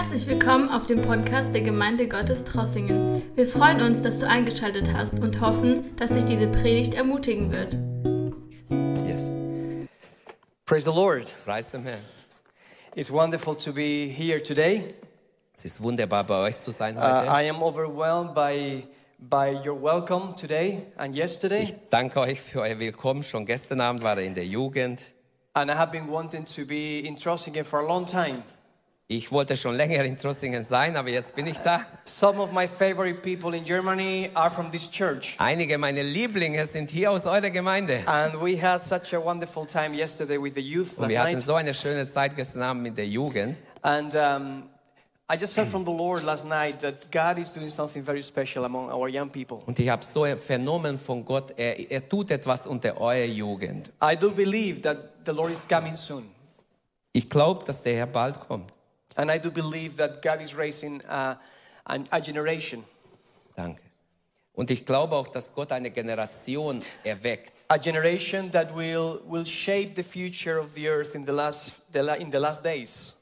Herzlich willkommen auf dem Podcast der Gemeinde Gottes Trossingen. Wir freuen uns, dass du eingeschaltet hast und hoffen, dass dich diese Predigt ermutigen wird. Yes. Praise the Lord. Preis dem Herrn. It's wonderful to be here today. Es ist wunderbar, bei euch zu sein Uh, heute. I am overwhelmed by, by your welcome today and yesterday. Ich danke euch für euer Willkommen. Schon gestern Abend war er in der Jugend. And I have been wanting to be in Trossingen for a long time. Ich wollte schon länger in Trossingen sein, aber jetzt bin ich da. Some of my favorite people in Germany are from this church. Einige meiner Lieblinge sind hier aus eurer Gemeinde. And we had such a wonderful time yesterday with the youth Und last wir hatten night. so eine schöne Zeit gestern Abend mit der Jugend. And um, I just felt from the Lord last night that God is doing something very special among our young people. Und ich habe so vernommen von Gott, er, er tut etwas unter eurer Jugend. I do believe that the Lord is coming soon. Ich glaube, dass der Herr bald kommt. And I do believe that God is raising uh, an, a generation, Danke. Und ich glaube auch, dass Gott eine Generation erweckt, a generation that will, will shape the future of the earth in the last, the, in the last days.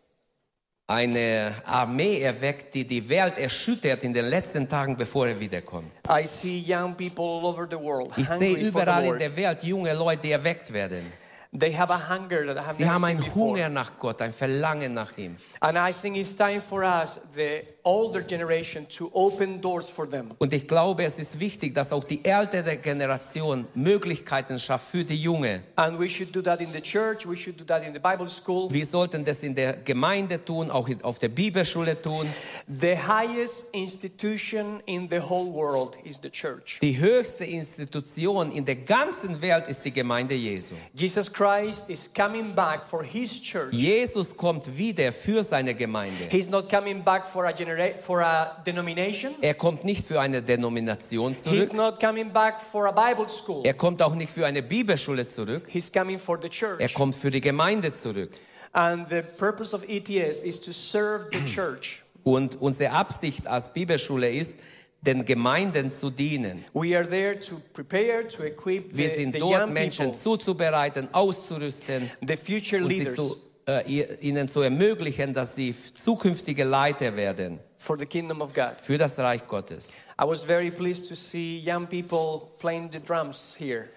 eine Armee erweckt, die die Welt erschüttert in den letzten Tagen, bevor er wiederkommt. I see young people all over the world Ich sehe hungry for the überall in der Welt junge Leute, die erweckt werden. They have a hunger that I have Sie never haben einen. Hunger nach Gott, ein Verlangen nach ihm. And I think it's time for us, the older generation, to open doors for them. Und ich glaube, es ist wichtig, dass auch die ältere Generation Möglichkeiten schafft für die Junge. And we should do that in the church, we should do that in the Bible school. Wir sollten das in der Gemeinde tun, auch auf der Bibelschule tun. The highest institution in the whole world is the church. Die höchste Institution in der ganzen Welt ist die Gemeinde Jesu. Jesus Christ is coming back for his church. Jesus kommt wieder für seine Gemeinde. He's not coming back for a for a denomination. Er kommt nicht für eine Denomination He's zurück. not coming back for a Bible school. Er kommt auch nicht für eine Bibelschule zurück. He's coming for the Er church. kommt für die Gemeinde zurück. And the purpose of ETS is to serve the church. Und unsere Absicht als Bibelschule ist, den Gemeinden zu dienen. We are there to prepare, to equip Wir the, sind the dort, Menschen people, zuzubereiten, auszurüsten the future leaders zu, äh, ihnen zu ermöglichen, dass sie zukünftige Leiter werden for the kingdom of God. für das Reich Gottes. I was very pleased to see young people playing the drums here.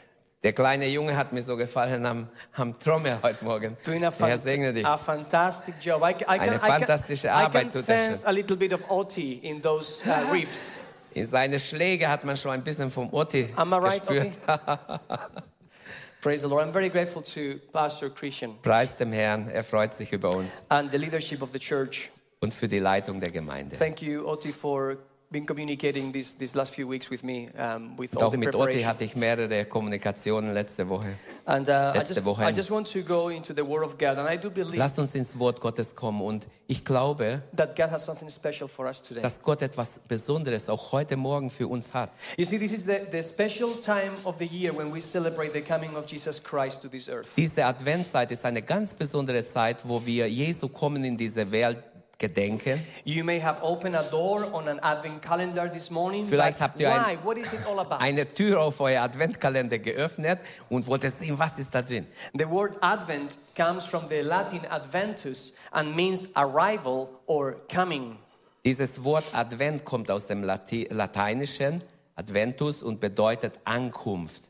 Der kleine Junge hat mir so gefallen am, am Trommel heute Morgen. Doing a, Der Herr segne dich. a fantastic job. I, I can, Eine I can, fantastische I Arbeit can sense a little bit of OT in those uh, riffs. In seine Schläge hat man schon ein bisschen vom Otti Am I right, gespürt. Praise the Lord. I'm very grateful to Pastor Christian Preis dem Herrn, er freut sich über uns and the leadership of the church. und für die Leitung der Gemeinde. Thank you, Oti, for been communicating these, these last few weeks with me um, with all Auch the mit Otti hatte ich mehrere Kommunikationen letzte Woche. And uh, I, letzte just, Woche. I just want to go into the Word of God, and I do believe Lasst uns ins Wort Gottes kommen und ich glaube, that God has something special for us today. dass Gott etwas Besonderes auch heute Morgen für uns hat. You see, this is the, the special time of the year when we celebrate the coming of Jesus Christ to this earth. Diese Adventszeit ist eine ganz besondere Zeit, wo wir Jesu kommen in diese Welt You may have opened a door on an advent calendar this morning. Vielleicht habt ihr why? ein- What is it all about? Eine Tür auf euer Adventkalender geöffnet und wolltet sehen, was ist da drin. The word Advent comes from the Latin adventus and means arrival or coming. Dieses Wort Advent kommt aus dem Lati Lateinischen, Adventus, und bedeutet Ankunft.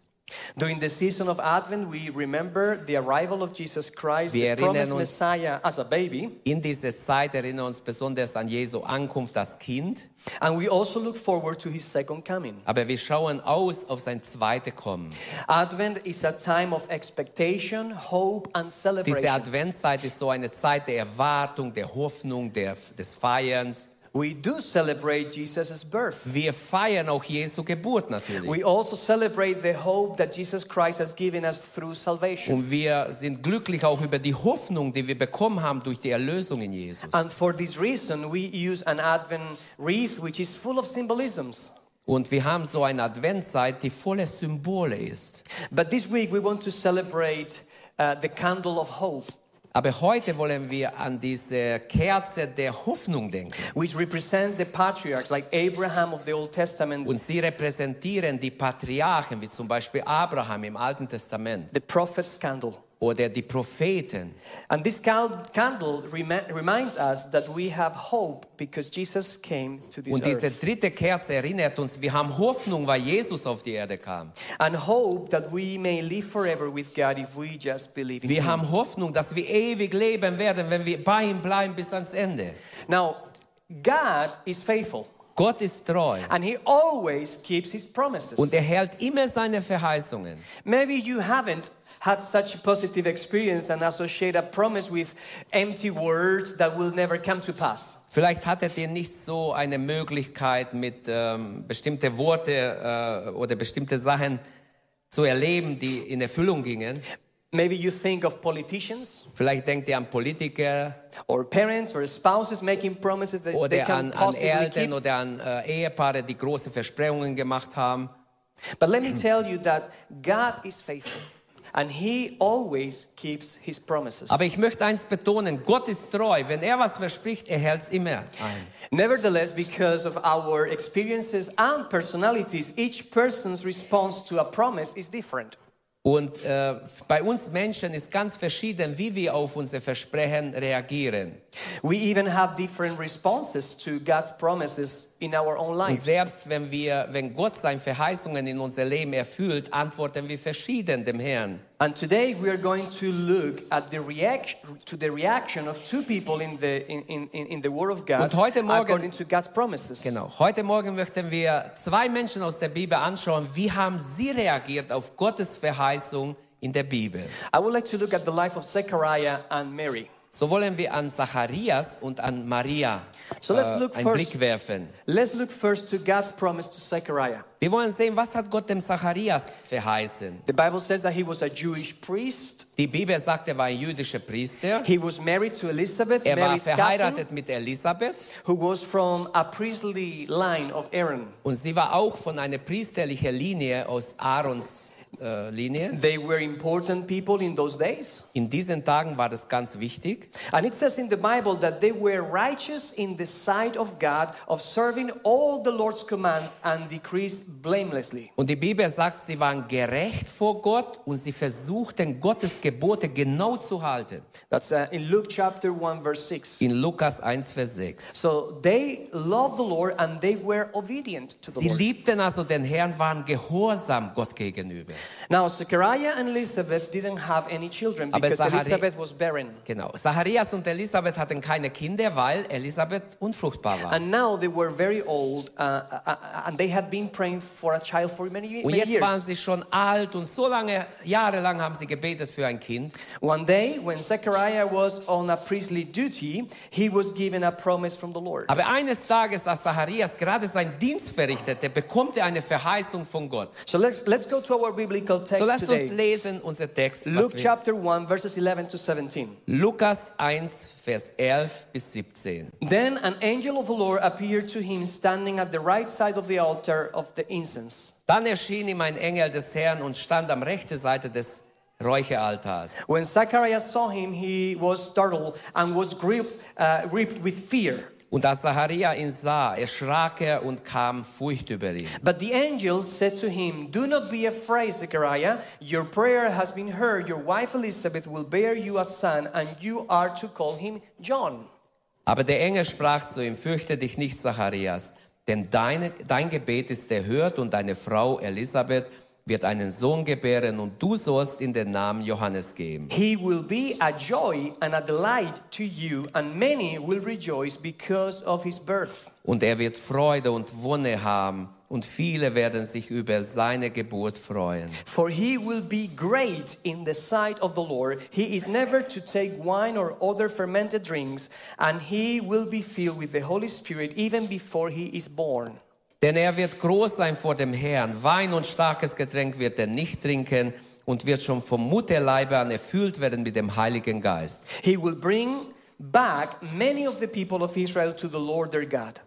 During the season of Advent, we remember the arrival of Jesus Christ, Wir the promised uns- Messiah as a baby. In dieser Zeit erinnern uns besonders an Jesu Ankunft als Kind, And we also look forward to his second coming. aber wir schauen aus auf sein zweites Kommen. Advent is a time of expectation, hope, and Diese celebration. Adventszeit ist so eine Zeit der Erwartung, der Hoffnung, der, des Feierns. We do celebrate Jesus' birth. Wir feiern auch Jesu Geburt natürlich. We also celebrate the hope that Jesus Christ has given us through salvation. Und wir sind glücklich auch über die Hoffnung, die wir bekommen haben durch die Erlösung in Jesus. And for this reason, we use an Advent wreath which is full of symbolisms. Und wir haben so eine Adventszeit, die voller Symbole ist. But this week, we want to celebrate uh, the candle of hope, Aber heute wollen wir an diese Kerze der Hoffnung denken. which represents the patriarchs like Abraham of the Old Testament, Und sie repräsentieren die Patriarchen, wie zum Beispiel Abraham im Alten Testament. the prophet's candle. Oder die Propheten. And this candle reminds us that we have hope because Jesus came to this Und diese earth. dritte Kerze erinnert uns, wir haben Hoffnung, weil Jesus auf die Erde kam. And hope that we may live forever with God if we just believe in Wir Him. haben Hoffnung, dass wir ewig leben werden, wenn wir bei ihm bleiben bis ans Ende. Now, God is faithful Gott ist treu and He always keeps His promises. und er hält immer seine Verheißungen. Maybe you haven't had such a positive experience and associate a promise with empty words that will never come to pass. Vielleicht hattet ihr nicht so eine Möglichkeit, mit ähm, bestimmte Worte äh, oder bestimmte Sachen zu erleben, die in Erfüllung gingen. Maybe you think of politicians Vielleicht denkt ihr an Politiker or parents or spouses making promises that they oder can an, an Eltern keep. oder an äh, Ehepaare, die große Versprechungen gemacht haben. But let me tell you that God is faithful and He always keeps His promises. Aber ich möchte eins betonen, Gott ist treu. Wenn er was verspricht, er hält es immer ein. Nevertheless, because of our experiences and personalities, each person's response to a promise is different. Und äh, bei uns Menschen ist ganz verschieden, wie wir auf unsere Versprechen reagieren. We even have different responses to God's promises in our own Und lives. selbst wenn wir, wenn Gott seine Verheißungen in unser Leben erfüllt, antworten wir verschieden dem Herrn. And today we are going to look at the reaction to the reaction of two people in the in, in, in the Word of God Und heute Morgen- according to God's promises. Genau. Heute Morgen möchten wir zwei Menschen aus der Bibel anschauen. Wie haben sie reagiert auf Gottes Verheißung in der Bibel? I would like to look at the life of Zechariah and Mary. So wollen wir an Zacharias und an Maria So let's äh, look einen first- Blick werfen. Let's look first to God's promise to Zechariah. Wir wollen sehen, was hat Gott dem Zacharias verheißen. The Bible says that he was a Jewish priest. Die Bibel sagt, er war ein jüdischer Priester. He was married to Elizabeth, Er war Mary's cousin, verheiratet mit Elisabeth who was from a priestly line of Aaron. und sie war auch von einer priesterlichen Linie aus Aarons äh, Linie. They were important people in those days. In diesen Tagen war das ganz wichtig. And it says in the Bible that they were righteous in the sight of God, of serving all the Lord's commands and decrees blamelessly. Und die Bibel sagt, sie waren gerecht vor Gott und sie versuchten Gottes Gebote genau zu halten. That's uh, in Luke chapter 1, verse 6. In Lukas 1, Vers 6. So they loved the Lord and they were obedient to the Sie Lord. liebten also den Herrn, waren gehorsam Gott gegenüber. Now, Zechariah and Elizabeth didn't have any children Aber because Zachari- Elizabeth was barren. Genau. Zacharias und Elisabeth hatten keine Kinder, weil Elisabeth unfruchtbar war. And now they were very old uh, uh, uh, and they had been praying for a child for many, Und many jetzt waren years. sie schon alt und so lange, jahrelang haben sie gebetet für ein Kind. One day, when Zechariah was on a priestly duty, he was given a promise from the Lord. Aber eines Tages, als Zacharias gerade seinen Dienst verrichtete, bekommt er eine Verheißung von Gott. So let's, let's go to our biblical So text lasst uns today. lesen unser Text. Luke chapter 1, verses 11 to 17. Lukas 1, Vers 11 bis 17. Then an angel of the Lord appeared to him standing at the right side of the altar of the incense. Dann erschien ihm ein Engel des Herrn und stand am rechten Seite des Räucheraltars. When Zacharias saw him, he was startled and was gripped, uh, gripped with fear. Und als Zacharia ihn sah, erschrak er und kam Furcht über ihn. But the angel said to him, Do not be afraid, Zechariah. Your prayer has been heard. Your wife Elizabeth will bear you a son, and you are to call him John. Aber der Engel sprach zu ihm, fürchte dich nicht, Zacharias, denn deine, dein Gebet ist erhört und deine Frau Elisabeth wird einen Sohn gebären und du sollst ihm den Namen Johannes geben. He will be a joy and a delight to you, and many will rejoice because of his birth. Und er wird Freude und Wonne haben und viele werden sich über seine Geburt freuen. For he will be great in the sight of the Lord. He is never to take wine or other fermented drinks, and he will be filled with the Holy Spirit even before he is born. Denn er wird groß sein vor dem Herrn. Wein und starkes Getränk wird er nicht trinken und wird schon vom Mutterleibe an erfüllt werden mit dem Heiligen Geist. He will bring back many of the people of Israel to the Lord their God.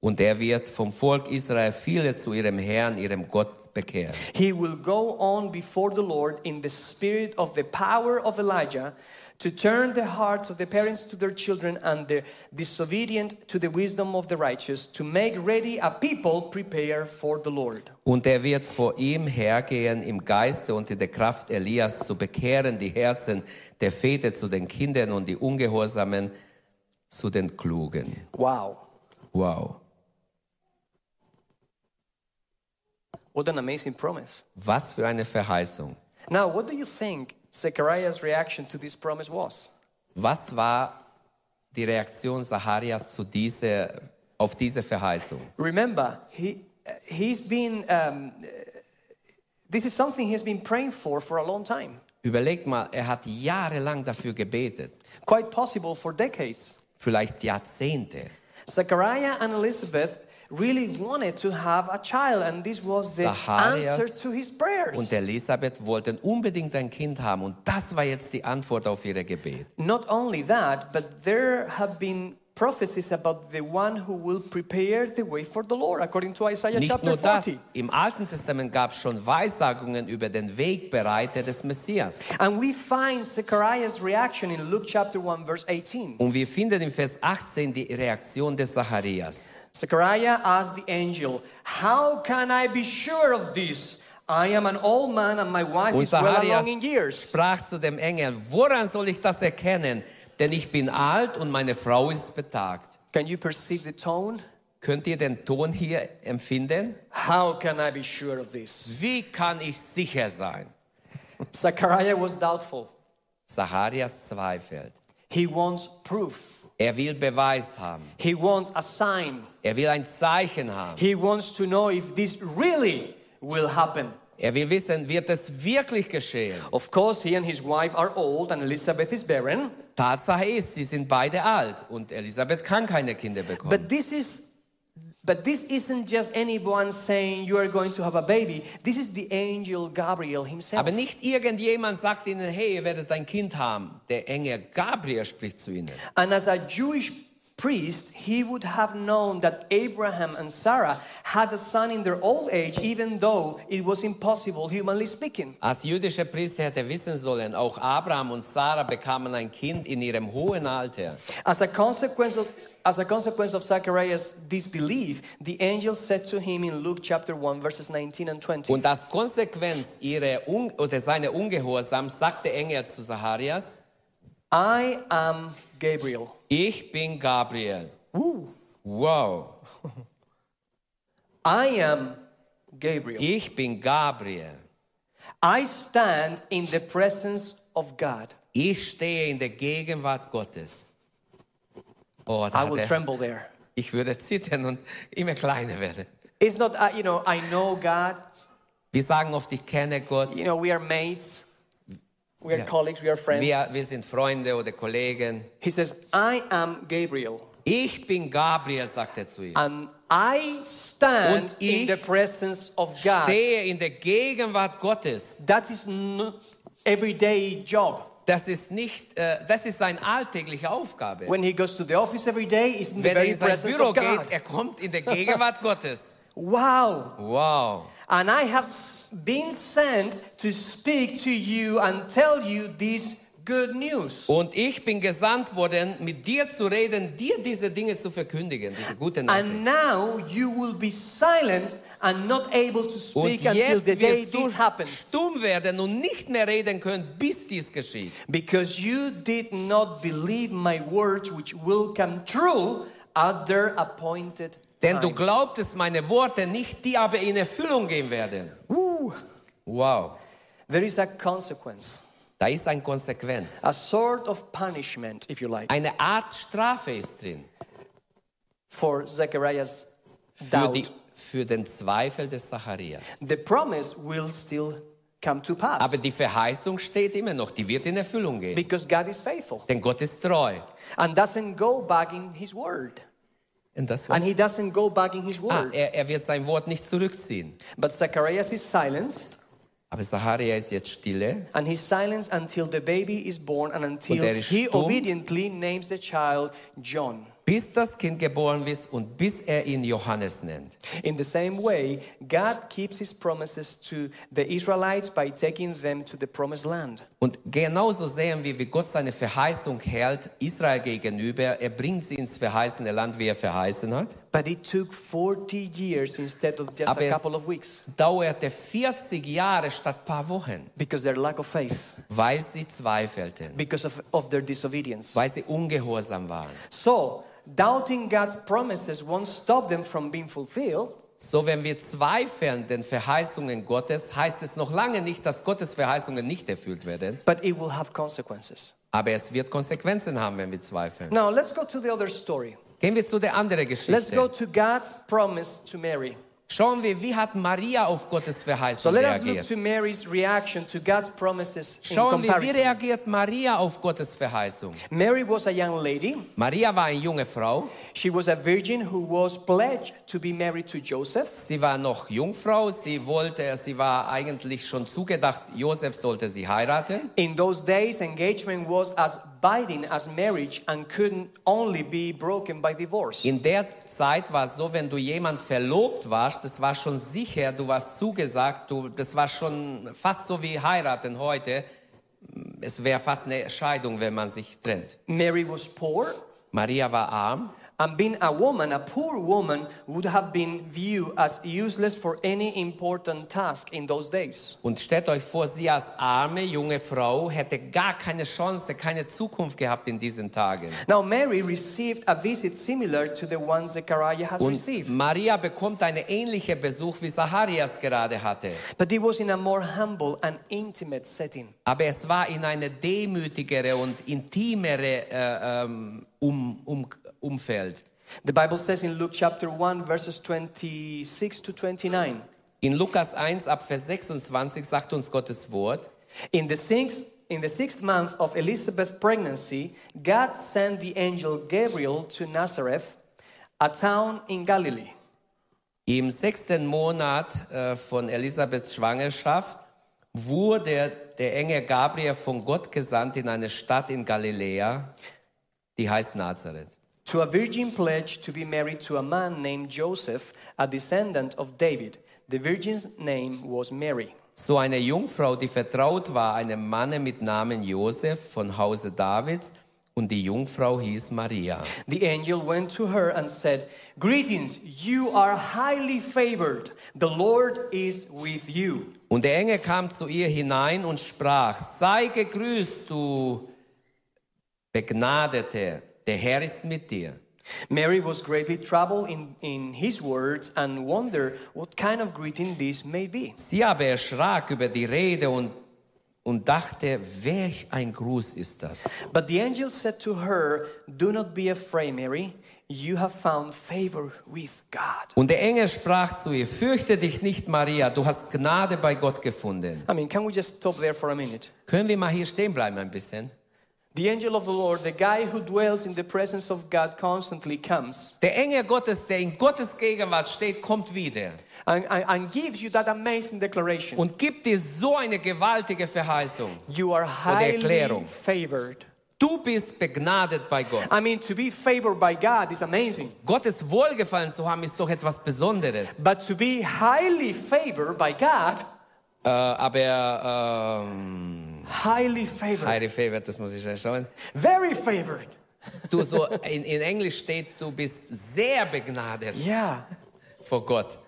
Und er wird vom Volk Israel viele zu ihrem Herrn, ihrem Gott bekehren. He will go on before the Lord in the spirit of the power of Elijah to turn the hearts of the parents to their children and the disobedient to the wisdom of the righteous, to make ready a people prepared for the Lord. Und er wird vor ihm hergehen im Geiste und in der Kraft Elias zu bekehren die Herzen der Väter zu den Kindern und die Ungehorsamen zu den Klugen. Wow. Wow. What an amazing promise. Was für eine Verheißung. Now, what do you think Zechariah's reaction to this promise was? Was war die Reaktion Zacharias zu dieser, auf diese Verheißung? Remember, he, he's been, um, this is something he's been praying for for a long time. Überlegt mal, er hat jahrelang dafür gebetet, Quite possible for decades. vielleicht Jahrzehnte. Zechariah and Elizabeth really wanted to have a child, and this was the Zacharias answer to his prayers. Und Elisabeth wollten unbedingt ein Kind haben und das war jetzt die Antwort auf ihr Gebet. Not only that, but there have been prophecies about the one who will prepare the way for the Lord, according to Isaiah Nicht chapter nur das, 40. im Alten Testament gab es schon Weissagungen über den Wegbereiter des Messias. And we find Zechariah's reaction in Luke chapter 1, verse 18. Und wir finden im Vers 18 die Reaktion des Zacharias. Zechariah asked the angel, How can I be sure of this? I am an old man and my wife Und is well along in years. sprach zu dem Engel, woran soll ich das erkennen? Denn ich bin alt und meine Frau ist betagt. Can you perceive the tone? Könnt ihr den Ton hier empfinden? How can I be sure of this? Wie kann ich sicher sein? Zechariah was doubtful. Zacharias zweifelt. He wants proof. Er will Beweis haben. He wants a sign. Er will ein Zeichen haben. He wants to know if this really will happen. Er will wissen, wird es wirklich geschehen? Of course, he and his wife are old and Elizabeth is barren. Tatsache ist, sie sind beide alt und Elisabeth kann keine Kinder bekommen. But this is but this isn't just anyone saying you are going to have a baby. This is the angel Gabriel himself. Aber nicht irgendjemand sagt ihnen, hey, ihr werdet ein Kind haben. Der Engel Gabriel spricht zu ihnen. And as a Jewish priest, he would have known that Abraham and Sarah had a son in their old age, even though it was impossible, humanly speaking. Als jüdischer Priester hätte wissen sollen, auch Abraham und Sarah bekamen ein Kind in ihrem hohen Alter. As a consequence of as a consequence of Zacharias' disbelief, the angel said to him in Luke chapter 1, verses 19 and 20. Und als Konsequenz ihrer Un oder seiner Ungehorsam sagt der Engel zu Zacharias, I am Gabriel. ich bin Gabriel. Wow. I am Gabriel. Ich bin Gabriel. I stand in the presence of God. Ich stehe in der Gegenwart Gottes. Oh, I will er, tremble there. ich würde zittern und immer kleiner werden. It's not, uh, you know, I know God. Wir sagen oft, ich kenne Gott. You know, we are mates. We are Yeah. colleagues. We are friends. Wir, wir sind Freunde oder Kollegen. He says, I am Gabriel. Ich bin Gabriel, sagt er zu ihm. And I stand Und in ich the presence of God. Stehe in der Gegenwart Gottes. That is everyday job. Das ist nicht, äh, das ist seine alltägliche Aufgabe. When he goes to the office every day, he's in the Wenn er very in sein Büro geht, er kommt in der Gegenwart Gottes. Wow. Wow. And I have been sent to speak to you and tell you this good news. Und ich bin gesandt worden, mit dir zu reden, dir diese Dinge zu verkündigen, diese gute Nachricht. And now you will be silent and not able to Und speak until the day wirst du this happens. stumm werden und nicht mehr reden können, bis dies geschieht. Because you did not believe my words, which will come true at their appointed Denn du glaubtest meine Worte nicht, die aber in Erfüllung gehen werden. Woo. Wow. There is a consequence, Da ist eine Konsequenz. a sort of punishment, if you like, Eine Art Strafe ist drin for Zechariah's für, die, für den Zweifel des Zacharias. The promise will still come to pass Aber die Verheißung steht immer noch, die wird in Erfüllung gehen. because God is faithful Denn Gott ist treu. and doesn't go back in His word. Und das And He doesn't go back in His ah, word. er, er wird sein Wort nicht zurückziehen. But Zacharias is silenced, Aber Zacharias ist jetzt stille and he's silenced until the baby is born and until er ist he stumm. obediently names the child John. Bis das Kind geboren ist und bis er ihn Johannes nennt. In the same way, God keeps his promises to the Israelites by taking them to the promised land. Und genauso sehen wir, wie Gott seine Verheißung hält Israel gegenüber. Er bringt sie ins verheißene Land, wie er verheißen hat. But it took 40 years instead of just Aber a es couple of weeks dauerte 40 Jahre statt paar Wochen, because their lack of faith, weil sie zweifelten, because of, of their disobedience. weil sie ungehorsam waren. So, doubting God's promises won't stop them from being fulfilled. So, wenn wir zweifeln den Verheißungen Gottes, heißt es noch lange nicht, dass Gottes Verheißungen nicht erfüllt werden. but it will have consequences. Aber es wird Konsequenzen haben, wenn wir zweifeln. Now, let's go to the other story. Gehen wir zu der anderen Let's go Geschichte. to God's promise to Mary. Schauen wir, wie hat Maria auf Gottes So Verheißung let us look reagiert. to Mary's reaction to God's promises in Schauen wir, wie reagiert Maria auf Gottes Verheißung. Mary was a young lady. Maria war eine junge Frau. She was a virgin who was pledged to be married to Joseph. Sie war noch Jungfrau. Sie wollte, sie war eigentlich schon zugedacht, Josef sollte sie heiraten. In those days, engagement was as binding as marriage and couldn't only be broken by divorce. In der Zeit war es so, wenn du jemand verlobt warst, das war schon sicher, du warst zugesagt, du, das war schon fast so wie heiraten heute. Es wäre fast eine Scheidung, wenn man sich trennt. Mary was poor, Maria war arm and being a woman, a poor woman, would have been viewed as useless for any important task in those days. und stellt euch vor, sie als arme junge Frau hätte gar keine Chance, keine Zukunft gehabt in diesen Tagen. Now, Mary received a visit similar to the one Zechariah has Und received, Maria bekommt einen ähnlichen Besuch, wie Zacharias gerade hatte. but it was in a more humble and intimate setting. Aber es war in eine demütigere und intimere äh, ähm, um, um, Umfeld. The Bible says in Luke chapter 1, verses 26 to 29. In Lukas 1 ab Vers 26 sagt uns Gottes Wort, In the sixth, in the sixth month of Elizabeth's pregnancy, God sent the angel Gabriel to Nazareth, a town in Galilee. im sechsten Monat äh, von Elisabeths Schwangerschaft wurde der Engel Gabriel von Gott gesandt in eine Stadt in Galiläa, die heißt Nazareth. To a virgin pledged to be married to a man named Joseph, a descendant of David. The virgin's name was Mary. So eine Jungfrau, die vertraut war einem Manne mit Namen Josef von Hause Davids und die Jungfrau hieß Maria. The angel went to her and said, Greetings, you are highly favored. The Lord is with you. Und der Engel kam zu ihr hinein und sprach, sei gegrüßt, du Begnadete, der Herr ist mit dir. Mary was greatly troubled in, in his words and wondered what kind of greeting this may be. Sie aber erschrak über die Rede und, und dachte, welch ein Gruß ist das? But the angel said to her, Do not be afraid, Mary. You have found favor with God. Und der Engel sprach zu ihr, fürchte dich nicht, Maria, du hast Gnade bei Gott gefunden. I mean, can we just stop there for a minute? Können wir mal hier stehen bleiben ein bisschen? The angel of the Lord, the guy who dwells in the presence of God constantly, comes Der Engel Gottes, der in Gottes Gegenwart steht, kommt wieder and, and, and gives you that amazing declaration. und gibt dir so eine gewaltige Verheißung. You are highly Erklärung. favored. Du bist begnadet bei Gott. I mean, to be favored by God is amazing. Gottes Wohlgefallen zu haben, ist doch etwas Besonderes. But to be highly favored by God, Äh, aber ähm, highly favored, Heidi Favored, das muss ich ja schauen. very favored. Du so in, in Englisch steht, du bist sehr begnadet Yeah. vor Gott.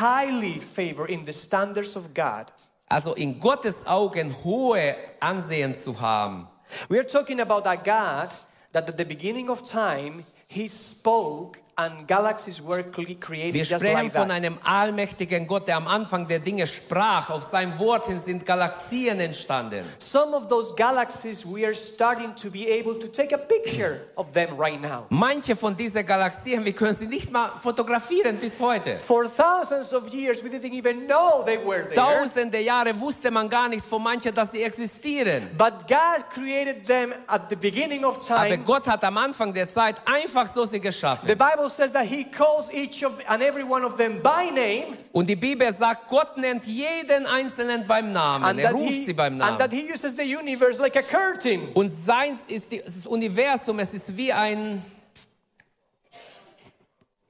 Highly favored in the standards of God. Also in Gottes Augen hohe Ansehen zu haben. We are talking about a God that at the beginning of time, He spoke and galaxies were cre- created Wir just sprechen like von that. einem allmächtigen Gott, der am Anfang der Dinge sprach. Auf sein Wort hin sind Galaxien entstanden. Some of those galaxies, we are starting to be able to take a picture of them right now. Manche von diesen Galaxien, wir können sie nicht mal fotografieren bis heute. For thousands of years, we didn't even know they were there. Tausende Jahre wusste man gar nicht von manchen, dass sie existieren. But God created them at the beginning of Aber time. Gott hat am Anfang der Zeit einfach so sie geschaffen. The Bible Bible says that he calls each of and every one of them by name. Und die Bibel sagt, Gott nennt jeden einzelnen beim Namen. Er ruft he, sie beim Namen. And that he uses the universe like a curtain. Und sein ist die, das Universum, es ist wie ein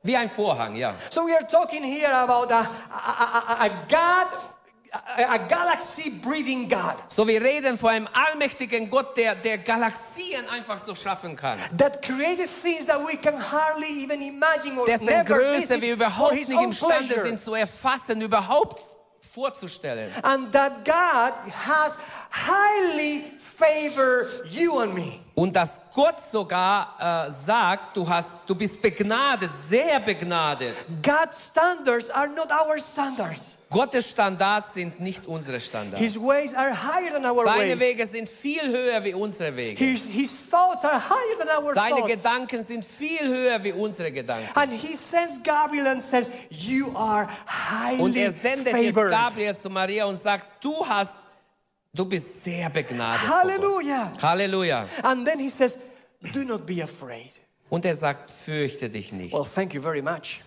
wie ein Vorhang, ja. So we are talking here about a, a, a, a God a galaxy breathing God So, wir reden von einem allmächtigen Gott, der, der Galaxien einfach so schaffen kann. that created things that we can hardly even imagine or Dessen never Größe wir überhaupt nicht imstande pleasure. sind zu erfassen, überhaupt vorzustellen. And that God has highly favored you and me. Und dass Gott sogar äh, sagt, du, hast, du bist begnadet, sehr begnadet. God's standards are not our standards. Gottes Standards sind nicht unsere Standards. His ways are higher than our Seine ways. Wege sind viel höher wie unsere Wege. His, his thoughts are higher than our Seine thoughts. Gedanken sind viel höher wie unsere Gedanken. And he sends Gabriel and says, You are highly Und er sendet jetzt favored. Gabriel zu Maria und sagt, du hast, du bist sehr begnadet. Hallelujah. Halleluja. And then he says, Do not be afraid. Und er sagt, fürchte dich nicht. Well, thank you very much.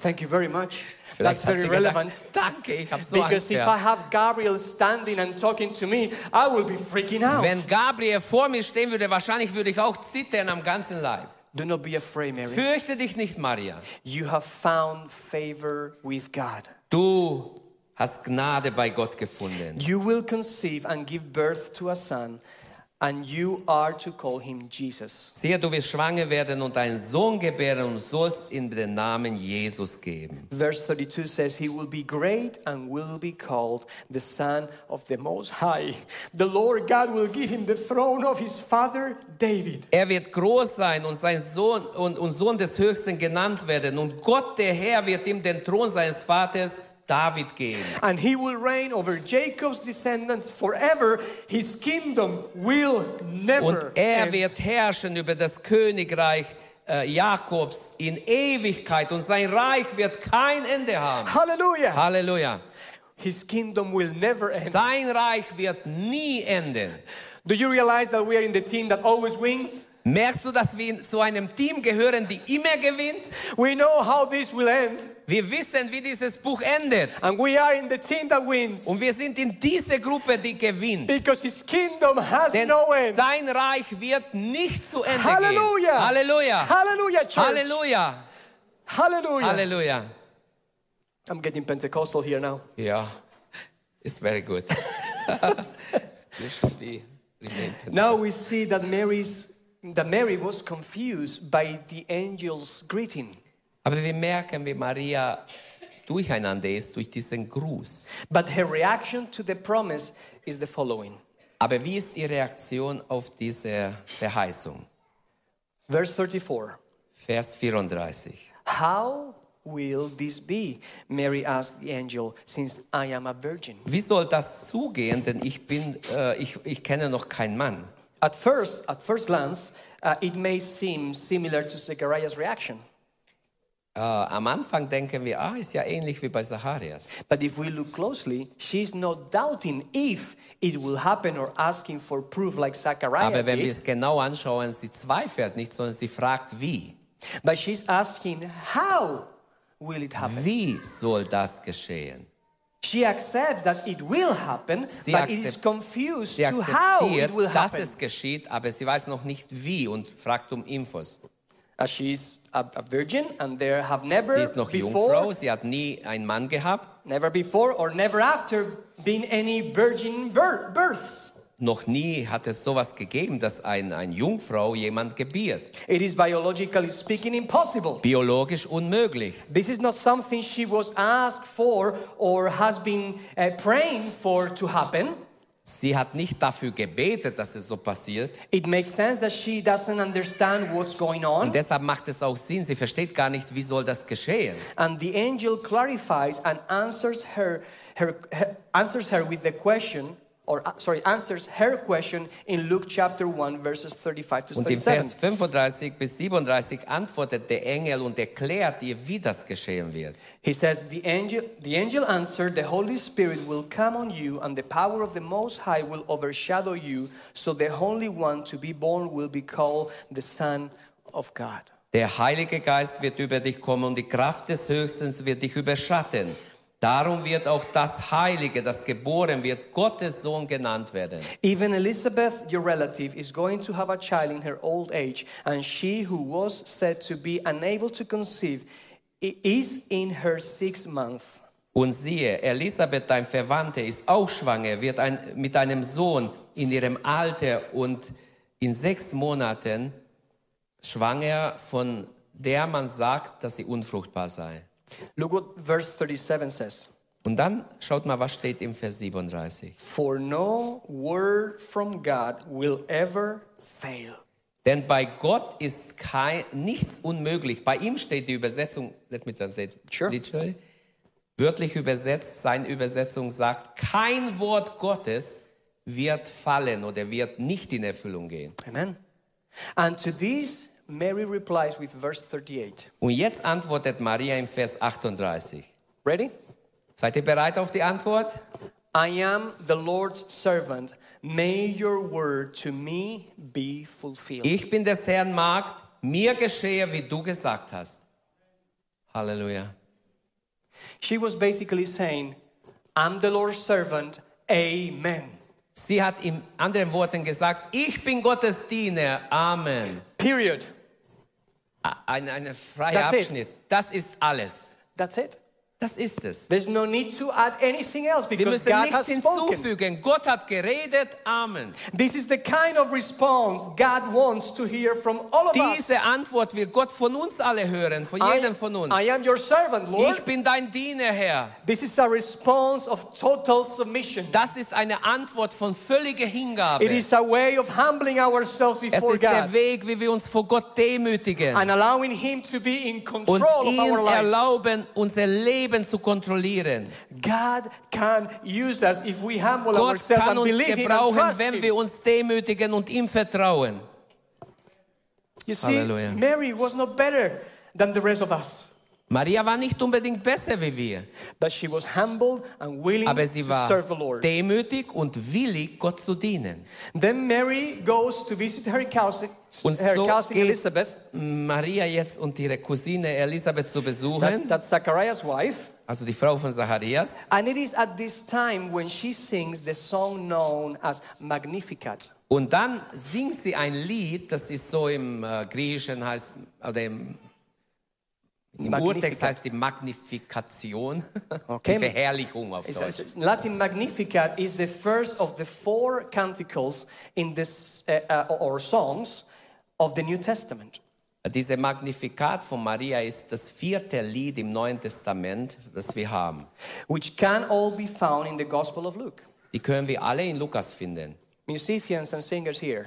Thank you very much. That's very relevant. Danke, ich habe so Because Angst. if I have Gabriel standing and talking to me, I will be freaking out. Wenn Gabriel vor mir stehen würde, wahrscheinlich würde ich auch zittern am ganzen Leib. Do not be afraid, Mary. Fürchte dich nicht, Maria. You have found favor with God. Du hast Gnade bei Gott gefunden. You will conceive and give birth to a son, and you are to call him Jesus. Siehe, du wirst schwanger werden und einen Sohn gebären und sollst ihm den Namen Jesus geben. Verse 32 says, He will be great and will be called the Son of the Most High. The Lord God will give him the throne of his father David. Er wird groß sein und sein Sohn und, und Sohn des Höchsten genannt werden. Und Gott, der Herr, wird ihm den Thron seines Vaters David geben. And he will reign over Jacob's descendants forever. His kingdom will never Und er end. wird herrschen über das Königreich äh, Jakobs in Ewigkeit. Und sein Reich wird kein Ende haben. Hallelujah. Halleluja. His kingdom will never end. Sein Reich wird nie enden. Do you realize that we are in the team that always wins? Merkst du, dass wir zu einem Team gehören, die immer gewinnt? We know how this will end, Wir wissen, wie dieses Buch endet. and we are in the team that wins Und wir sind in dieser Gruppe, die gewinnt. because his kingdom has Denn no end. sein Reich wird nicht zu Ende Halleluja. gehen. Halleluja. Hallelujah, church. Halleluja. Hallelujah. Halleluja. I'm getting Pentecostal here now. Ja, ist very good. You should be remain Now we see that Mary's that Mary was confused by the angel's greeting. Aber wir merken, wie Maria durcheinander ist durch diesen Gruß. But her reaction to the promise is the following. Aber wie ist ihre Reaktion auf diese Verheißung? Verse 34. Vers 34. How will this be? Mary asked the angel, since I am a virgin. Wie soll das zugehen? Denn ich bin, äh, ich, ich kenne noch keinen Mann. At first, at first glance, uh, it may seem similar to Zechariah's reaction. Äh, am Anfang denken wir, ah, ist ja ähnlich wie bei Zacharias. But if we look closely, she's not doubting if it will happen or asking for proof like Zechariah Aber wenn wir es genau anschauen, sie zweifelt nicht, sondern sie fragt, wie. But she's asking, how will it happen? Wie soll das geschehen? She accepts that it will happen, Sie but it is confused to how it will dass happen. es geschieht, aber sie weiß noch nicht wie und fragt um Infos. As she's a, a virgin and there have Sie never ist noch before, Jungfrau, sie hat nie einen Mann gehabt, never before or never after been any virgin bir- births. noch nie hat es sowas gegeben, dass ein, ein Jungfrau jemand gebiert. It is biologically speaking impossible. Biologisch unmöglich. This is not something she was asked for or has been uh, praying for to happen. Sie hat nicht dafür gebetet, dass es so passiert. It makes sense that she doesn't understand what's going on. Und deshalb macht es auch Sinn, sie versteht gar nicht, wie soll das geschehen. And the angel clarifies and answers her, her, her- answers her with the question, or uh, sorry, answers her question in Luke chapter 1, verses 35 to Und im Vers 35 bis 37 antwortet der Engel und erklärt ihr, wie das geschehen wird. He says, the angel, the angel answered, The Holy Spirit will come on you, and the power of the Most High will overshadow you. So the Holy One to be born will be called the Son of God. Der Heilige Geist wird über dich kommen und die Kraft des Höchsten wird dich überschatten. Darum wird auch das Heilige, das geboren wird, Gottes Sohn genannt werden. Even Elizabeth, your relative, is going to have a child in her old age, and she who was said to be unable to conceive is in her sixth month. Und siehe, Elisabeth, dein Verwandte, ist auch schwanger, wird ein, mit einem Sohn in ihrem Alter und in sechs Monaten schwanger, von der man sagt, dass sie unfruchtbar sei. Look what verse 37 says. Und dann schaut mal, was steht im Vers 37. For no word from God will ever fail. Denn bei Gott ist kein, nichts unmöglich. Bei ihm steht die Übersetzung, let me translate Sure. literally, wörtlich übersetzt, seine Übersetzung sagt, kein Wort Gottes wird fallen oder wird nicht in Erfüllung gehen. Amen. And to this, Mary replies with verse 38. Und jetzt antwortet Maria im Vers 38. Ready? Seid ihr bereit auf die Antwort? I am the Lord's servant. May your word to me be fulfilled. Ich bin des Herrn Magd, mir geschehe, wie du gesagt hast. Halleluja. She was basically saying, I'm the Lord's servant. Amen. Sie hat in anderen Worten gesagt, ich bin Gottes Diener. Amen. Period. Ein, ein freier That's it. Abschnitt. Das ist alles. That's it. Das ist es. There's no need to add anything else Wir because müssen God nichts has spoken. hinzufügen. Gott hat geredet. Amen. This is the kind of response God wants to hear from all of us. Diese Antwort will Gott von uns alle hören, von jedem von uns. I am your servant, Lord. Ich bin dein Diener, Herr. This is a response of total submission. Das ist eine Antwort von völliger It Hingabe. is a way of humbling ourselves Es before ist der God Weg, wie wir uns vor Gott demütigen and allowing Him to be in und control of our lives. erlauben, unser Leben zu kontrollieren. God can use us if we humble Gott ourselves kann and uns and gebrauchen, trust wenn Him. wir uns demütigen und ihm vertrauen. You see, Hallelujah. Mary was not better than the rest of us, Maria war nicht unbedingt besser wie wir, but she was humble and willing aber sie to war serve the Lord. demütig und willig, Gott zu dienen. Then Mary goes to visit her cousin, Und her so cousin geht Elizabeth. Maria jetzt und ihre Cousine Elisabeth zu That's, besuchen, that's Zachariah's wife. also die Frau von Zacharias. And it is at this time when she sings the song known as Magnificat. Und dann singt sie ein Lied, das ist so im äh, Griechischen heißt, oder im, im. Urtext heißt die Magnifikation, Okay. die Verherrlichung auf Deutsch. Latin Magnificat is the first of the four canticles in this, uh, uh, or songs of the New Testament. Diese Magnifikat von Maria ist das vierte Lied im Neuen Testament, das wir haben. which can all be found in the Gospel of Luke. Die können wir alle in Lukas finden. Musicians and singers here.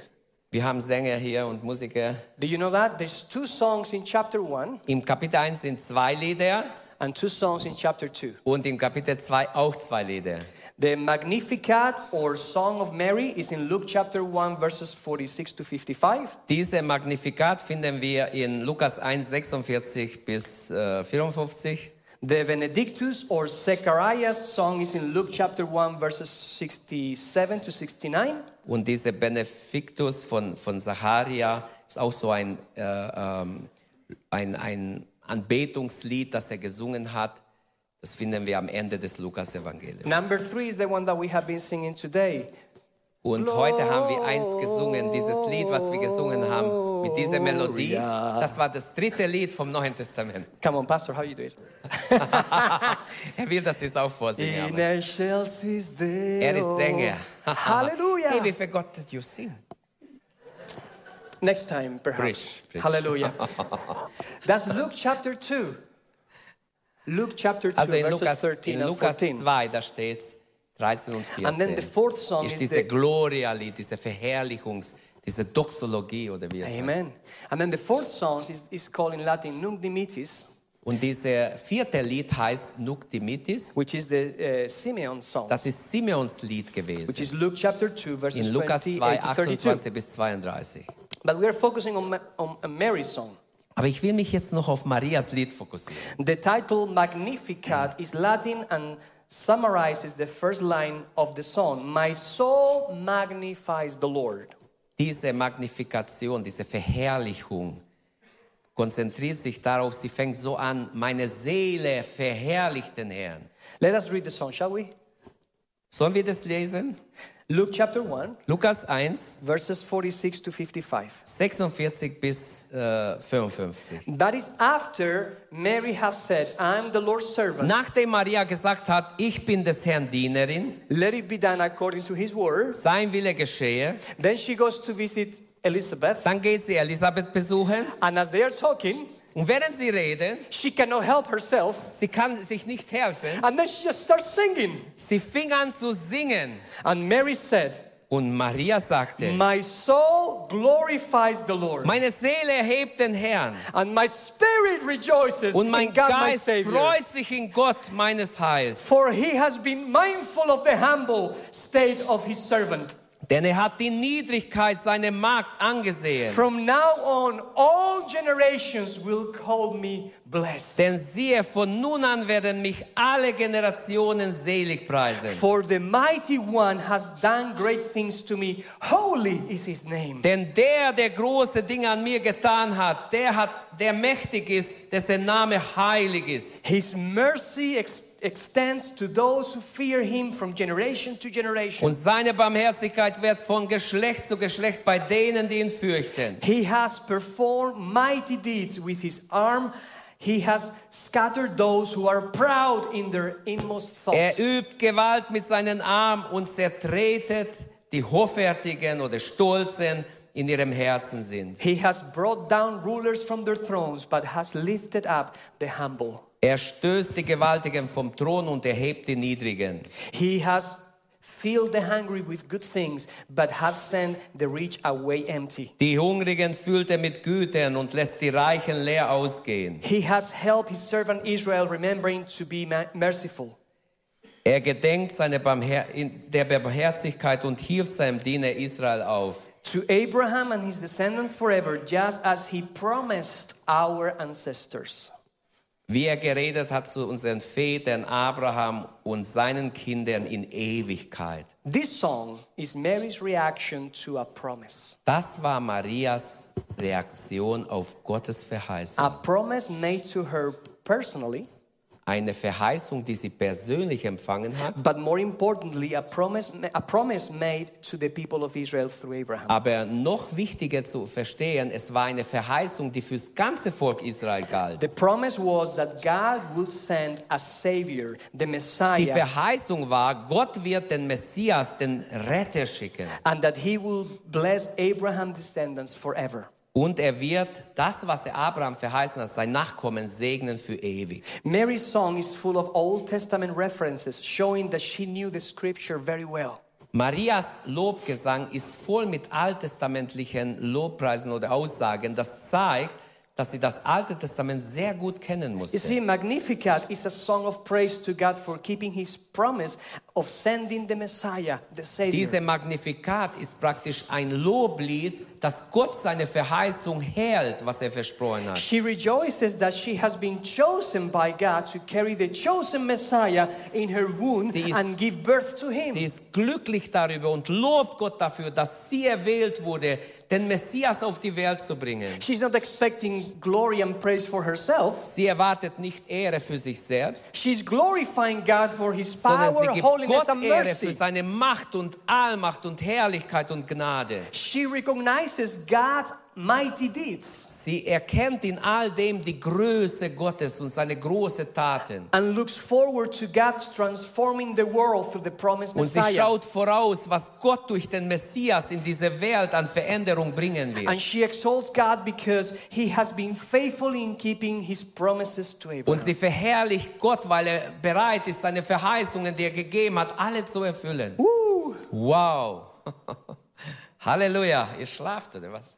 Wir haben Sänger hier und Musiker. Do you know that? There's two songs in chapter 1 Im Kapitel 1 sind zwei Lieder and two songs in chapter 2. und im Kapitel 2 auch zwei Lieder. The Magnificat or Song of Mary is in Luke chapter 1, verses 46 to 55. Diese Magnifikat finden wir in Lukas 1, 46 bis äh, 54. The Benedictus or Zechariah's song is in Luke chapter 1, verses 67 to 69. Und diese Benefictus von, von Zacharia ist auch so ein, äh, ähm, ein, ein Anbetungslied, das er gesungen hat. Das finden wir am Ende des Lukas-Evangeliums. Number three is the one that we have been singing today. Und heute haben wir eins gesungen, dieses Lied, was wir gesungen haben, mit dieser Melodie. Das war das dritte Lied vom Neuen Testament. Come on, Pastor, how you do it? Er will, dass ich es auch Deo. er ist Sänger. Hallelujah. Hey, we forgot that you sing. Next time, perhaps. Preach, preach. Hallelujah. That's Luke chapter 2. Luke chapter 2, Also in verses Lukas, 13 in and Lukas 14. 2, da steht's 13 und 14. And then the fourth song ist is diese the Gloria-Lied, diese Verherrlichungs, diese Doxologie oder wie es heißt. Amen. And then the fourth song is, is called in Latin Nunc Dimittis, Und dieses vierte Lied heißt Nunc Dimittis. which is the uh, Simeon song, Das ist Simeons Lied which gewesen. is Luke chapter 2, verses In Lukas 2, 28 to 32. 28 bis 32. But we are focusing on, on a Mary's song. Aber ich will mich jetzt noch auf Marias Lied fokussieren. The title Magnificat is Latin and summarizes the first line of the song My soul magnifies the Lord. Diese Magnifikation, diese Verherrlichung konzentriert sich darauf, sie fängt so an, meine Seele verherrlicht den Herrn. Let us read the song, shall we? Sollen wir das lesen? Luke chapter 1, Lukas 1, verses 46 to 55. 46 bis äh, 55. That is after Mary have said, I'm the Lord's servant. Nachdem Maria gesagt hat, ich bin des Herrn Dienerin, Let it be done according to his word. sein Wille geschehe, Then she goes to visit Elizabeth. dann geht sie Elisabeth besuchen And as they are talking, und während sie reden, she cannot help herself. sie kann sich nicht helfen, And then she just starts singing. sie fing an zu singen And Mary said, und Maria sagte, My soul glorifies the Lord. meine Seele erhebt den Herrn And my spirit rejoices und in mein God my Geist Savior. freut sich in Gott meines Heils. For he has been mindful of the humble state of his servant. Denn er hat die Niedrigkeit seiner Magd angesehen. From now on, all generations will call me blessed. Denn siehe, von nun an werden mich alle Generationen selig preisen. For the mighty one has done great things to me. Holy is his name. Denn der, der große Dinge an mir getan hat, der hat, der mächtig ist, dessen Name heilig ist. His mercy ex- extends to those who fear him from generation to generation. Und seine Barmherzigkeit wird von Geschlecht zu Geschlecht bei denen, die ihn fürchten. He has performed mighty deeds with his arm. He has scattered those who are proud in their inmost Er thoughts. übt Gewalt mit seinen Armen und zertretet die Hoffärtigen oder Stolzen in ihrem Herzen sind. He has brought down rulers from their thrones, but has lifted up the humble. Er stößt die Gewaltigen vom Thron und erhebt die Niedrigen. He has filled the hungry with good things, but has sent the rich away empty. Die Hungrigen füllt er mit Gütern und lässt die Reichen leer ausgehen. He has helped his servant Israel, remembering to be merciful. Er gedenkt seine Barmher der Barmherzigkeit und hilft seinem Diener Israel auf. To Abraham and his descendants forever, just as he promised our ancestors. Wie er geredet hat zu unseren Vätern Abraham und seinen Kindern in Ewigkeit. This song is Mary's reaction to a promise. Das war Marias Reaktion auf Gottes Verheißung. A promise made to her personally, Eine Verheißung, die sie persönlich empfangen hat, but more importantly, a promise, a promise made to the people of Israel through Abraham. aber noch wichtiger zu verstehen, es war eine Verheißung, die fürs ganze Volk Israel galt. The promise was that God would send a Savior, the Die Messiah, Verheißung war, Gott wird den Messias, den Retter schicken. and that He will bless Abraham's descendants forever. Und er wird das, was er Abraham verheißen hat, sein Nachkommen segnen für ewig. Mary's song is full of Old Testament references, showing that she knew the scripture very well. Marias Lobgesang ist voll mit alttestamentlichen Lobpreisen oder Aussagen. Das zeigt, dass sie das Alte Testament sehr gut kennen You musste. see, Magnificat is a song of praise to God for keeping His promise of sending the Messiah, the Savior. Diese Magnifikat ist praktisch ein Loblied, dass Gott seine Verheißung hält, was er versprochen hat. She rejoices that she has been chosen by God to carry the chosen Messiah in her womb Sie ist- and give birth to Him. Sie ist glücklich darüber und lobt Gott dafür, dass sie erwählt wurde, den Messias auf die Welt zu bringen. She's not expecting glory and praise for herself. Sie erwartet nicht Ehre für sich selbst, She's glorifying God for His sondern sie gibt Gott Ehre für seine Macht und Allmacht und Herrlichkeit und Gnade. She recognizes God's mighty deeds Sie erkennt in all dem die Größe Gottes und seine großen Taten. and looks forward to God's transforming the world through the promised Und sie Messiah. schaut voraus, was Gott durch den Messias in diese Welt an Veränderung bringen wird. And she exalts God because He has been faithful in keeping His promises to Und Abraham. sie verherrlicht Gott, weil er bereit ist, seine Verheißungen, die er gegeben hat, alle zu erfüllen. Wow. Halleluja. Ihr schlaft oder was?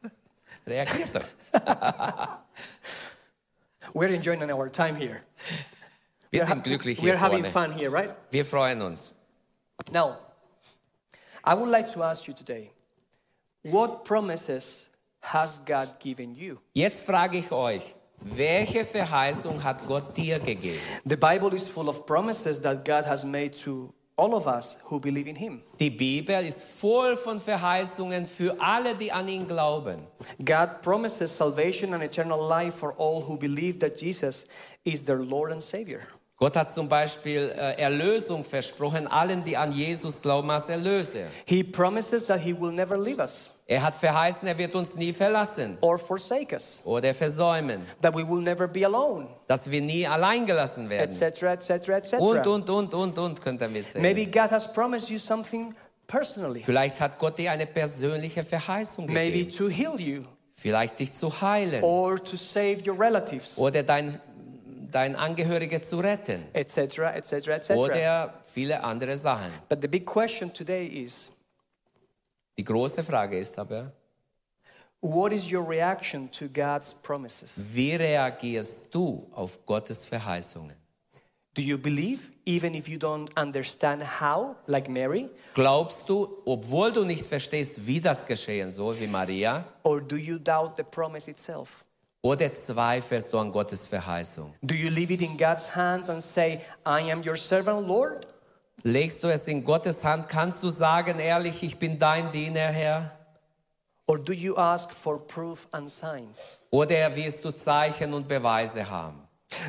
Reagiert doch. We're enjoying our time here. Wir We're sind glücklich We're having vorne. fun here, right? Wir freuen uns. Now, I would like to ask you today what promises has God given you? Jetzt frage ich euch, welche Verheißung hat Gott dir gegeben? The Bible is full of promises that God has made to all of us who believe in Him. Die Bibel ist voll von Verheißungen für alle, die an ihn glauben. God promises salvation and eternal life for all who believe that Jesus is their Lord and Savior. Gott hat zum Beispiel äh, Erlösung versprochen, allen, die an Jesus glauben, als Erlöser. He promises that He will never leave us Er hat verheißen, er wird uns nie verlassen or forsake us, oder versäumen, that we will never be alone, dass wir nie allein gelassen werden. etc., etc., etc. Und, und, und, und, und, könnt ihr mitzählen. Maybe God has promised you something personally, Vielleicht hat Gott dir eine persönliche Verheißung maybe gegeben. to heal you Vielleicht dich zu heilen or to save your relatives, oder dein, dein Angehörige zu retten etc., etc., etc. oder viele andere Sachen. But the big question today is Die große Frage ist aber, what is your reaction to God's promises? wie reagierst du auf Gottes Verheißungen? Do you believe even if you don't understand how, like Mary? Glaubst du, obwohl du nicht verstehst, wie das geschehen soll, wie Maria, Or do you doubt the promise itself? Oder zweifelst du an Gottes Verheißung? Do you leave it in God's hands and say, I am your servant, Lord? Legst du es in Gottes Hand? Kannst du sagen, ehrlich, ich bin dein Diener, Herr? Or do you ask for proof and signs? Oder wirst du Zeichen und Beweise haben?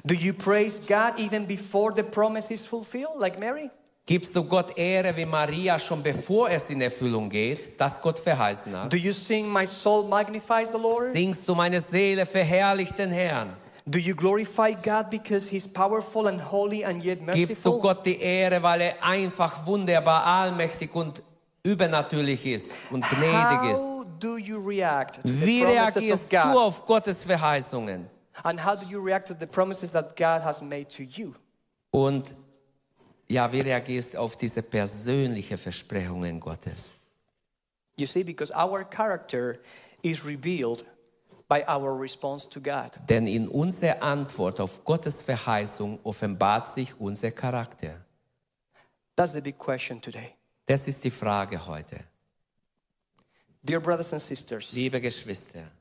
Do you praise God even before the promise is fulfilled, like Mary? Gibst du Gott Ehre wie Maria schon bevor es in Erfüllung geht, das Gott verheißen hat? Do you sing, My soul magnifies the Lord? Singst du meine Seele verherrlicht den Herrn? Do you glorify God because He's powerful and holy and yet Gibst du merciful? Gott die Ehre, weil er einfach wunderbar, allmächtig und übernatürlich ist und gnädig ist? How do you react to the Wie reagierst du auf Gottes Verheißungen? And how do you react to the promises that God has made to you? Und ja, wie reagierst du auf diese persönlichen Versprechungen Gottes? You see, because our character is revealed by our response to God. Denn in unserer Antwort auf Gottes Verheißung offenbart sich unser Charakter. That's the big question today. Das ist die Frage heute. Dear brothers and sisters, Liebe Geschwister,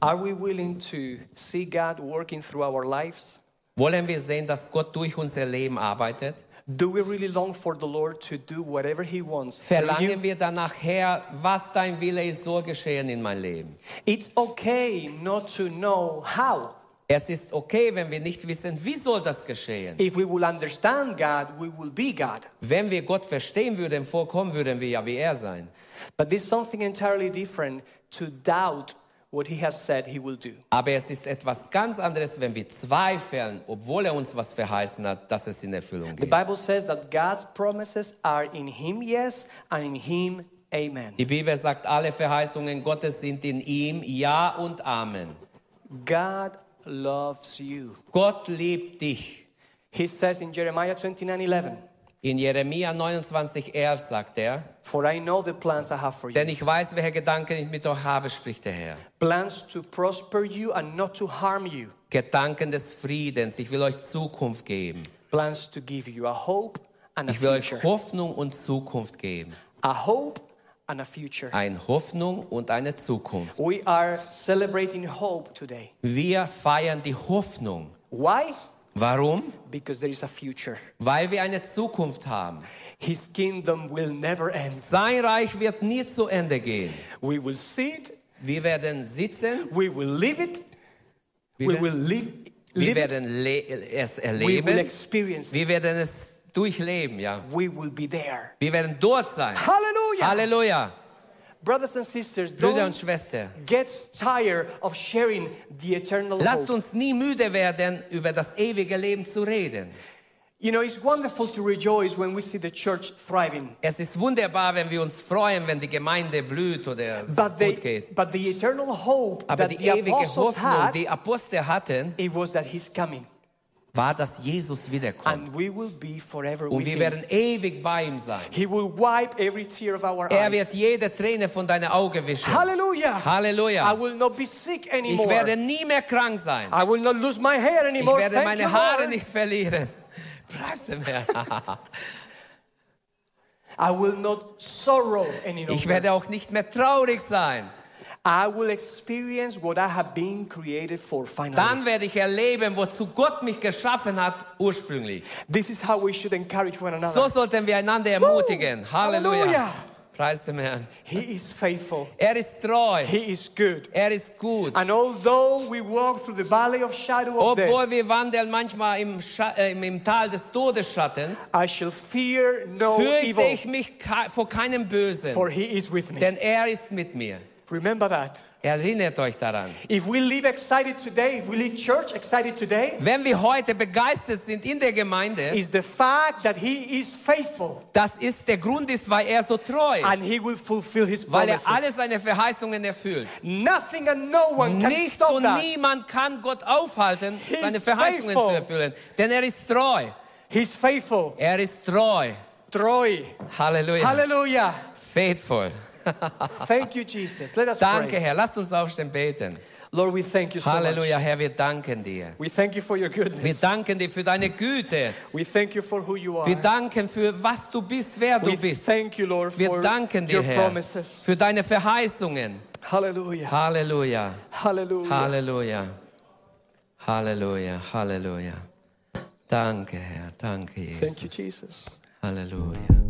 are we willing to see God working through our lives? wollen wir sehen, dass Gott durch unser Leben arbeitet? Do we really long for the Lord to do whatever He wants? Verlangen wir danach, Herr, was dein Wille ist, soll geschehen in mein Leben. It's okay not to know how. Es ist okay, wenn wir nicht wissen, wie soll das geschehen. If we will understand God, we will be God. Wenn wir Gott verstehen würden, vorkommen würden wir ja wie er sein. But there's something entirely different to doubt what He has said He will do. Aber es ist etwas ganz anderes, wenn wir zweifeln, obwohl er uns was verheißen hat, dass es in Erfüllung The geht. Bible says that God's promises are in Him, yes, and in Him, amen. Die Bibel sagt, alle Verheißungen Gottes sind in ihm, ja und Amen. God loves you. Gott liebt dich. He says in Jeremiah 29 11, In Jeremia 29, 11 sagt er, For I know the plans I have for you. denn ich weiß, welche Gedanken ich mit euch habe, spricht der Herr. Plans to prosper you and not to harm you. Gedanken des Friedens, ich will euch Zukunft geben. Plans to give you a hope and a Ich will euch future. Hoffnung und Zukunft geben. A hope and a future. Eine Hoffnung und eine Zukunft. We are celebrating hope today. Wir feiern die Hoffnung. Why? Warum? Because there is a future. Weil wir eine Zukunft haben. His kingdom will never end. Sein Reich wird nie zu Ende gehen. We will see it, Wir werden sitzen, we will live it, wir, we werden- will live, wir werden es we will erleben, experience it, wir werden es durchleben, ja. we will be there. Wir werden dort sein. Hallelujah! Halleluja. Brothers and sisters, Brüder und Schwestern, get tired of sharing the eternal lasst uns nie müde werden, über das ewige Leben zu reden. You know, it's wonderful to rejoice when we see the church thriving. Es ist wunderbar, wenn wir uns freuen, wenn die Gemeinde blüht oder But gut the, geht. but the eternal hope Aber that die the ewige apostles Hoffnung, had, die Apostel hatten, it was that he's coming. War, dass Jesus wiederkommt. And we will be forever Und wir werden ewig bei ihm sein. He will wipe every tear of our Er wird jede Träne von deinen Augen wischen. Halleluja. will not be sick Ich werde nie mehr krank sein. I will not lose my hair Ich werde Thank meine Haare Lord. nicht verlieren. Preis dem Herrn. I will not sorrow any Ich werde auch nicht mehr traurig sein. I will experience what I have been created for finally. Dann werde ich erleben, wozu Gott mich geschaffen hat ursprünglich. This is how we should encourage one another. So sollten wir einander ermutigen. Halleluja. Halleluja. Preis dem Herrn. He is faithful. Er ist treu. He is good. Er ist gut. And although we walk through the valley of shadow of Obwohl death, wir wandeln manchmal im, Scha äh, im Tal des Todesschattens, I shall fear no fürchte evil, ich mich vor keinem Bösen, for he is with me. denn er ist mit mir. Remember that. Erinnert euch daran. If we live excited today, if we leave church excited today, Wenn wir heute begeistert sind in der Gemeinde, is the fact that he is faithful das ist der Grund ist, weil er so treu and ist, he will fulfill his weil er promises. alle seine Verheißungen erfüllt. Nothing and no one can Nichts stop und that. niemand kann Gott aufhalten, He's seine Verheißungen faithful. zu erfüllen, denn er ist treu. He's faithful. Er ist treu. Troy. Halleluja. Hallelujah. Faithful. Thank you, Jesus. Let us Danke, pray. Herr. Lasst uns aufstehen beten. Lord, we thank you so Halleluja, much. Herr, wir danken dir. We thank you for your Wir goodness. danken dir für deine Güte. We thank you for who you are. Wir danken für was du bist, wer du We bist. thank you, Lord, Wir for danken dir, your Herr, promises. für deine Verheißungen. Hallelujah. Halleluja, Hallelujah. Halleluja, Halleluja, Halleluja. Danke, Herr, danke, Thank you, Jesus. Jesus. Halleluja.